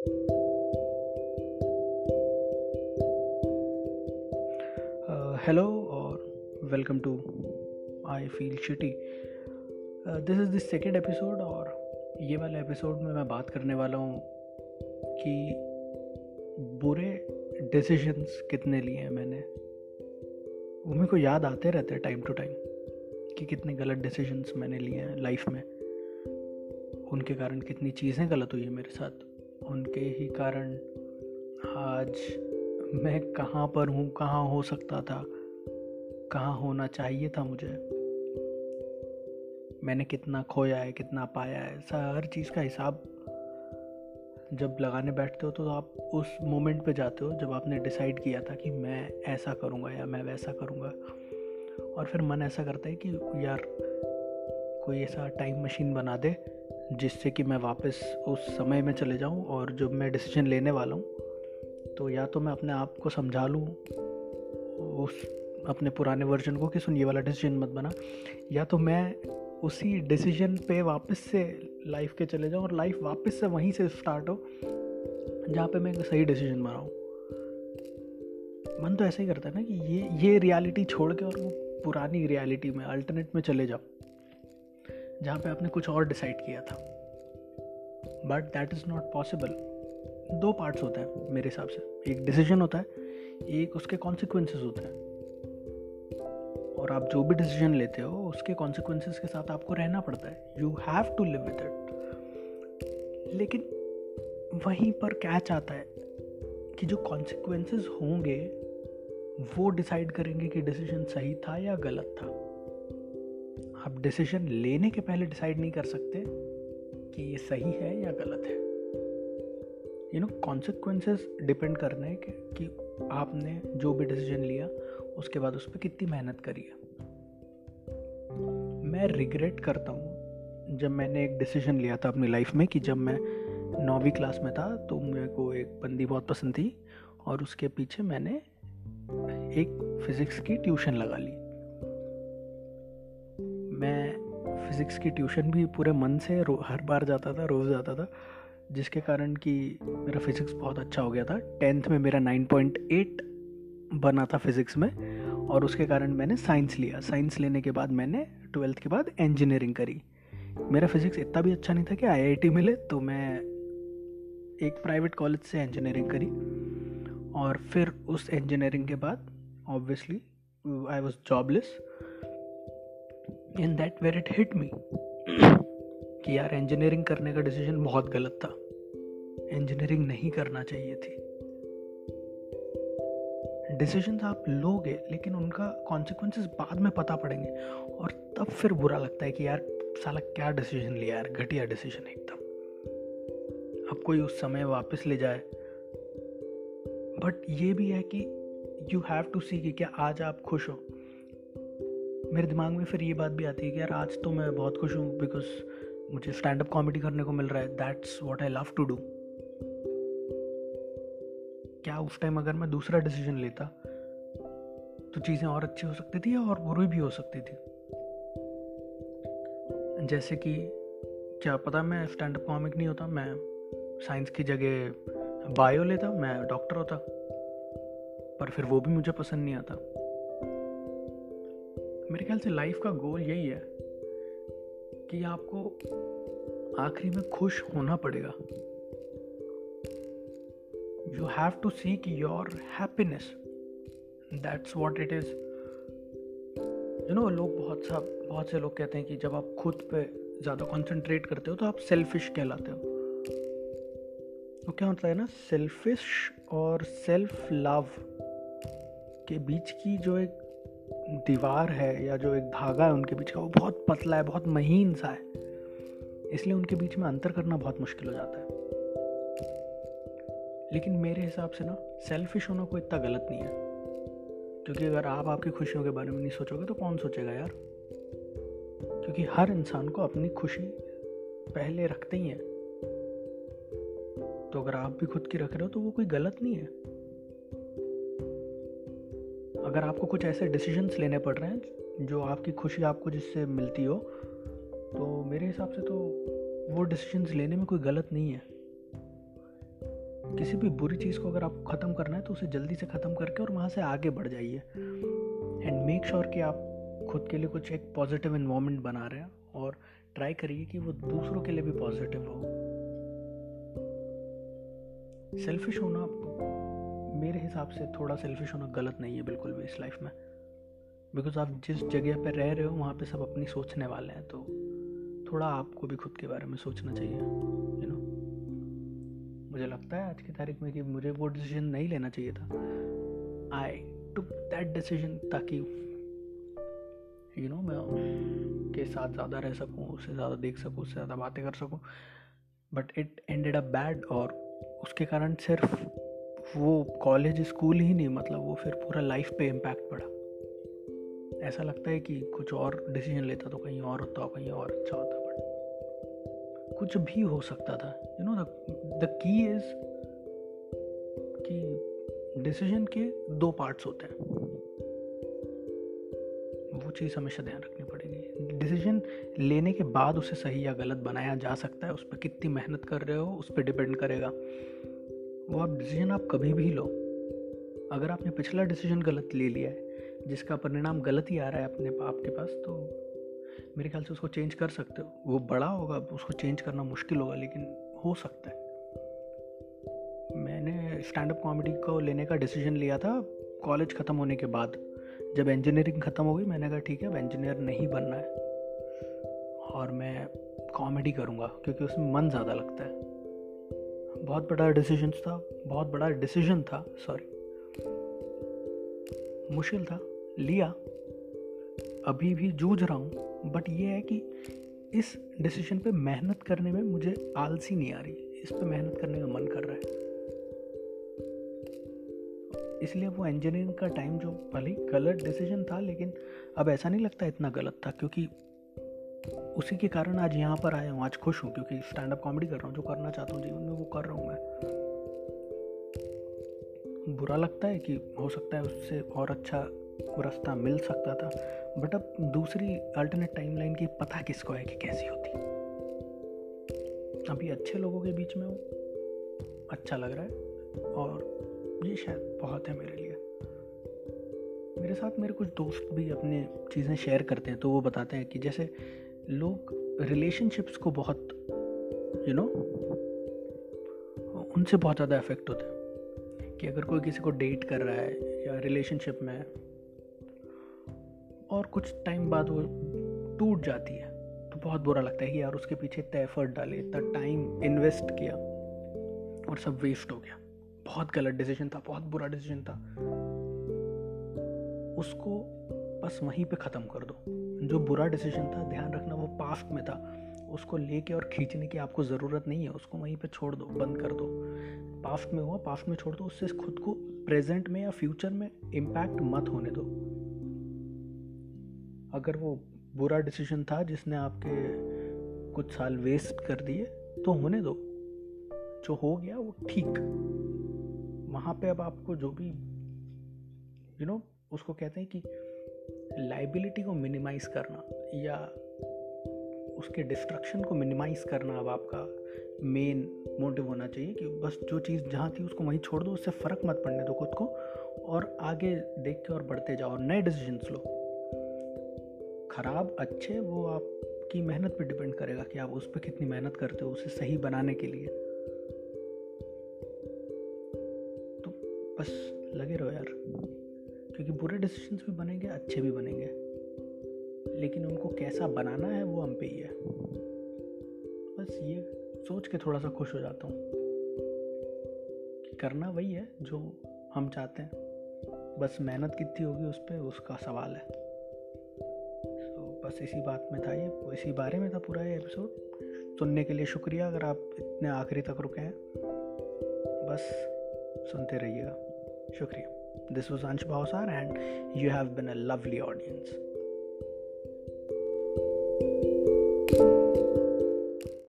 Hello और welcome to I feel shitty this is this second episode और ये वाले एपिसोड में मैं बात करने वाला हूँ कि बुरे डिसीजंस कितने लिए हैं मैंने। वो मेरे को याद आते रहते हैं टाइम टू टाइम कि कितने गलत डिसीजंस मैंने लिए हैं लाइफ में। उनके कारण कितनी चीज़ें गलत हुई है मेरे साथ। उनके ही कारण आज मैं कहाँ पर हूँ, कहाँ हो सकता था, कहाँ होना चाहिए था मुझे? मैंने कितना खोया है, कितना पाया है हर चीज़ का हिसाब जब लगाने बैठते हो तो आप उस मोमेंट पे जाते हो जब आपने डिसाइड किया था कि मैं ऐसा करूँगा या मैं वैसा करूँगा। और फिर मन ऐसा करता है कि यार कोई ऐसा टाइम मशीन बना दे जिससे कि मैं वापस उस समय में चले जाऊँ और जब मैं डिसीज़न लेने वाला हूँ तो या तो मैं अपने आप को समझा लूँ, उस अपने पुराने वर्जन को कि सुन, ये वाला डिसीज़न मत बना, या तो मैं उसी डिसीज़न पे वापस से लाइफ के चले जाऊँ और लाइफ वापस से वहीं से स्टार्ट हो, जहाँ पे मैं सही डिसीज़न बनाऊँ। मन तो ऐसा ही करता है ना कि ये ये रियलिटी छोड़ के और वो पुरानी रियलिटी में अल्टरनेट में चले जाओ जहाँ पे आपने कुछ और डिसाइड किया था। But that is not possible दो पार्ट्स होते हैं मेरे हिसाब से। एक डिसीज़न होता है, एक उसके कॉन्सिक्वेंसेस होते हैं। और आप जो भी डिसीज़न लेते हो, उसके कॉन्सिक्वेंसेस के साथ आपको रहना पड़ता है। You have to live with it लेकिन वहीं पर कैच आता है कि जो कॉन्सिक्वेंसेस होंगे, वो डिसाइड करेंगे कि डिसीज़न सही था या गलत था। आप डिसीज़न लेने के पहले डिसाइड नहीं कर सकते कि ये सही है या गलत है। यू नो कॉन्सिक्वेंसेस डिपेंड करने हैं कि, कि आपने जो भी डिसीज़न लिया उसके बाद उस पर कितनी मेहनत करी है। मैं रिग्रेट करता हूँ जब मैंने एक डिसीज़न लिया था अपनी लाइफ में कि जब मैं नौवीं क्लास में था तो मेरे को एक बंदी बहुत पसंद थी और उसके पीछे मैंने एक फिज़िक्स की ट्यूशन लगा ली। मैं फिज़िक्स की ट्यूशन भी पूरे मन से हर बार जाता था, रोज़ जाता था, जिसके कारण कि मेरा फिज़िक्स बहुत अच्छा हो गया था। टेंथ में मेरा 9.8 बना था फिज़िक्स में, और उसके कारण मैंने साइंस लिया। साइंस लेने के बाद मैंने ट्वेल्थ के बाद इंजीनियरिंग करी। मेरा फिज़िक्स इतना भी अच्छा नहीं था कि आईआईटी मिले तो मैं एक प्राइवेट कॉलेज से इंजीनियरिंग करी, और फिर उस इंजीनियरिंग के बाद obviously I was jobless in that where it hit me कि यार इंजीनियरिंग करने का डिसीज़न बहुत गलत था। इंजीनियरिंग नहीं करना चाहिए थी। डिसीज़न आप लोगे, लेकिन उनका कॉन्सिक्वेंसेस बाद में पता पड़ेंगे। और तब फिर बुरा लगता है कि यार, साला क्या डिसीज़न लिया यार, घटिया डिसीज़न एकदम। अब कोई उस समय वापस ले जाए। बट ये भी है कि यू हैव टू सी कि क्या आज आप खुश हो। मेरे दिमाग में फिर ये बात भी आती है कि यार आज तो मैं बहुत खुश हूँ बिकॉज़ मुझे स्टैंड अप कॉमेडी करने को मिल रहा है। That's what I love to do क्या उस टाइम अगर मैं दूसरा डिसीज़न लेता तो चीज़ें और अच्छी हो सकती थी और बुरी भी हो सकती थी? जैसे कि, क्या पता मैं स्टैंड अप कॉमिक नहीं होता, मैं साइंस की जगह बायो लेता, मैं डॉक्टर होता, पर फिर वो भी मुझे पसंद नहीं आता। मेरे ख्याल से लाइफ का गोल यही है कि आपको आखिरी में खुश होना पड़ेगा। You have to seek your happiness that's what it is you know लोग बहुत सा बहुत से लोग कहते हैं कि जब आप खुद पे ज़्यादा कंसंट्रेट करते हो तो आप सेल्फिश कहलाते हो। तो क्या होता है ना सेल्फिश और सेल्फ लव के बीच की जो एक दीवार है या जो एक धागा है उनके बीच का वो बहुत पतला है, बहुत महीन सा है। इसलिए उनके बीच में अंतर करना बहुत मुश्किल हो जाता है। लेकिन मेरे हिसाब से ना सेल्फिश होना कोई इतना गलत नहीं है। क्योंकि अगर आप आपकी खुशियों के बारे में नहीं सोचोगे तो कौन सोचेगा यार? क्योंकि हर इंसान को अपनी खुशी पहले रखते ही है। तो अगर आप भी खुद की रख रहे हो तो वो कोई गलत नहीं है। अगर आपको कुछ ऐसे डिसीजंस लेने पड़ रहे हैं जो आपकी खुशी आपको जिससे मिलती हो तो मेरे हिसाब से तो वो डिसीजंस लेने में कोई गलत नहीं है। किसी भी बुरी चीज़ को अगर आपको ख़त्म करना है तो उसे जल्दी से ख़त्म करके और वहाँ से आगे बढ़ जाइए। एंड मेक श्योर कि आप खुद के लिए कुछ एक पॉजिटिव इन्वामेंट बना रहे हैं और ट्राई करिए कि वो दूसरों के लिए भी पॉजिटिव हो। सेल्फिश होना मेरे हिसाब से थोड़ा सेल्फिश होना गलत नहीं है बिल्कुल भी इस लाइफ में। बिकॉज़ आप जिस जगह पर रह रहे हो, वहाँ पे सब अपनी सोचने वाले हैं तो थोड़ा आपको भी खुद के बारे में सोचना चाहिए यू नो मुझे लगता है आज की तारीख में कि मुझे वो डिसीज़न नहीं लेना चाहिए था। आई टुक दैट डिसीज़न ताकि यू नो मैं के साथ ज़्यादा रह सकूँ, उससे ज़्यादा देख सकूँ, उससे ज़्यादा बातें कर सकूँ। But it ended a bad और उसके कारण सिर्फ़ वो कॉलेज स्कूल ही नहीं मतलब वो फिर पूरा लाइफ पे इम्पैक्ट पड़ा। ऐसा लगता है कि कुछ और डिसीज़न लेता तो कहीं और होता, कहीं और अच्छा होता बट कुछ भी हो सकता था। You know the key is कि डिसीज़न के दो पार्ट्स होते हैं। वो चीज़ हमेशा ध्यान रखनी पड़ेगी। डिसीज़न लेने के बाद उसे सही या गलत बनाया जा सकता है, उस पर कितनी मेहनत कर रहे हो, उस पर डिपेंड करेगा। वो आप डिसीज़न आप कभी भी लो। अगर आपने पिछला डिसीज़न गलत ले लिया है, जिसका परिणाम गलत ही आ रहा है अपने आपके पास तो मेरे ख्याल से उसको चेंज कर सकते हो। वो बड़ा होगा उसको चेंज करना मुश्किल होगा, लेकिन हो सकता है। मैंने स्टैंड अप कॉमेडी को लेने का डिसीज़न लिया था कॉलेज ख़त्म होने के बाद। जब इंजीनियरिंग ख़त्म हो गई, मैंने कहा, ठीक है, अब इंजीनियर नहीं बनना है। और मैं कॉमेडी करूँगा, क्योंकि उसमें मन ज़्यादा लगता है। बहुत बड़ा डिसीज़न था, बहुत बड़ा डिसीज़न था सॉरी मुश्किल था, लिया. अभी भी जूझ रहा हूँ बट ये है कि इस डिसीज़न पे मेहनत करने में मुझे आलसी नहीं आ रही, इस पे मेहनत करने का मन कर रहा है. इसलिए वो इंजीनियरिंग का टाइम जो भले गलत डिसीज़न था, लेकिन अब ऐसा नहीं लगता इतना गलत था, क्योंकि उसी के कारण आज यहाँ पर आया हूँ, आज खुश हूँ, क्योंकि स्टैंड अप कॉमेडी कर रहा हूँ, जो करना चाहता हूँ जीवन में, वो कर रहा हूँ मैं। बुरा लगता है कि हो सकता है उससे और अच्छा रास्ता मिल सकता था बट अब दूसरी अल्टरनेट टाइमलाइन की पता किसको है कि कैसी होती। अभी अच्छे लोगों के बीच में हूँ अच्छा लग रहा है, और ये शायद बहुत है मेरे लिए। मेरे साथ मेरे कुछ दोस्त भी अपने चीज़ें शेयर करते हैं तो वो बताते हैं कि जैसे लोग रिलेशनशिप्स को बहुत यू you नो know, उनसे बहुत ज़्यादा इफ़ेक्ट होते हैं। कि अगर कोई किसी को डेट कर रहा है या रिलेशनशिप में है और कुछ टाइम बाद वो टूट जाती है तो बहुत बुरा लगता है कि यार उसके पीछे इतना एफर्ट डाले इतना टाइम इन्वेस्ट किया और सब वेस्ट हो गया। बहुत गलत डिसीज़न था बहुत बुरा डिसीज़न था। उसको बस वहीं पे ख़त्म कर दो। जो बुरा डिसीज़न था ध्यान रखना वो पास्ट में था उसको लेके और खींचने की आपको ज़रूरत नहीं है उसको वहीं पे छोड़ दो बंद कर दो। पास्ट में हुआ पास्ट में छोड़ दो उससे खुद को प्रेजेंट में या फ्यूचर में इम्पैक्ट मत होने दो। अगर वो बुरा डिसीज़न था जिसने आपके कुछ साल वेस्ट कर दिए तो होने दो। जो हो गया वो ठीक। वहाँ पे अब आपको जो भी यू you नो know, उसको कहते हैं कि लाइबिलिटी को मिनिमाइज करना या उसके डिस्ट्रक्शन को मिनिमाइज करना अब आपका मेन मोटिव होना चाहिए कि बस जो चीज़ जहाँ थी उसको वहीं छोड़ दो, उससे फ़र्क मत पड़ने दो खुद को और आगे देख के और बढ़ते जाओ और नए डिसीजंस लो। ख़राब, अच्छे, वो आपकी मेहनत पे डिपेंड करेगा कि आप उस पर कितनी मेहनत करते हो उसे सही बनाने के लिए। तो बस लगे रहो यार। डिसीजंस भी बनेंगे, अच्छे भी बनेंगे। लेकिन उनको कैसा बनाना है, वो हम पे ही है। बस ये सोच के थोड़ा सा खुश हो जाता हूँ कि करना वही है जो हम चाहते हैं। बस मेहनत कितनी होगी उस पर उसका सवाल है। तो बस इसी बात में था ये। इसी बारे में था पूरा ये एपिसोड सुनने के लिए शुक्रिया अगर आप इतने आखिरी तक रुके हैं। बस सुनते रहिएगा। शुक्रिया। This was Ansh Bhausar, and you have been a lovely audience.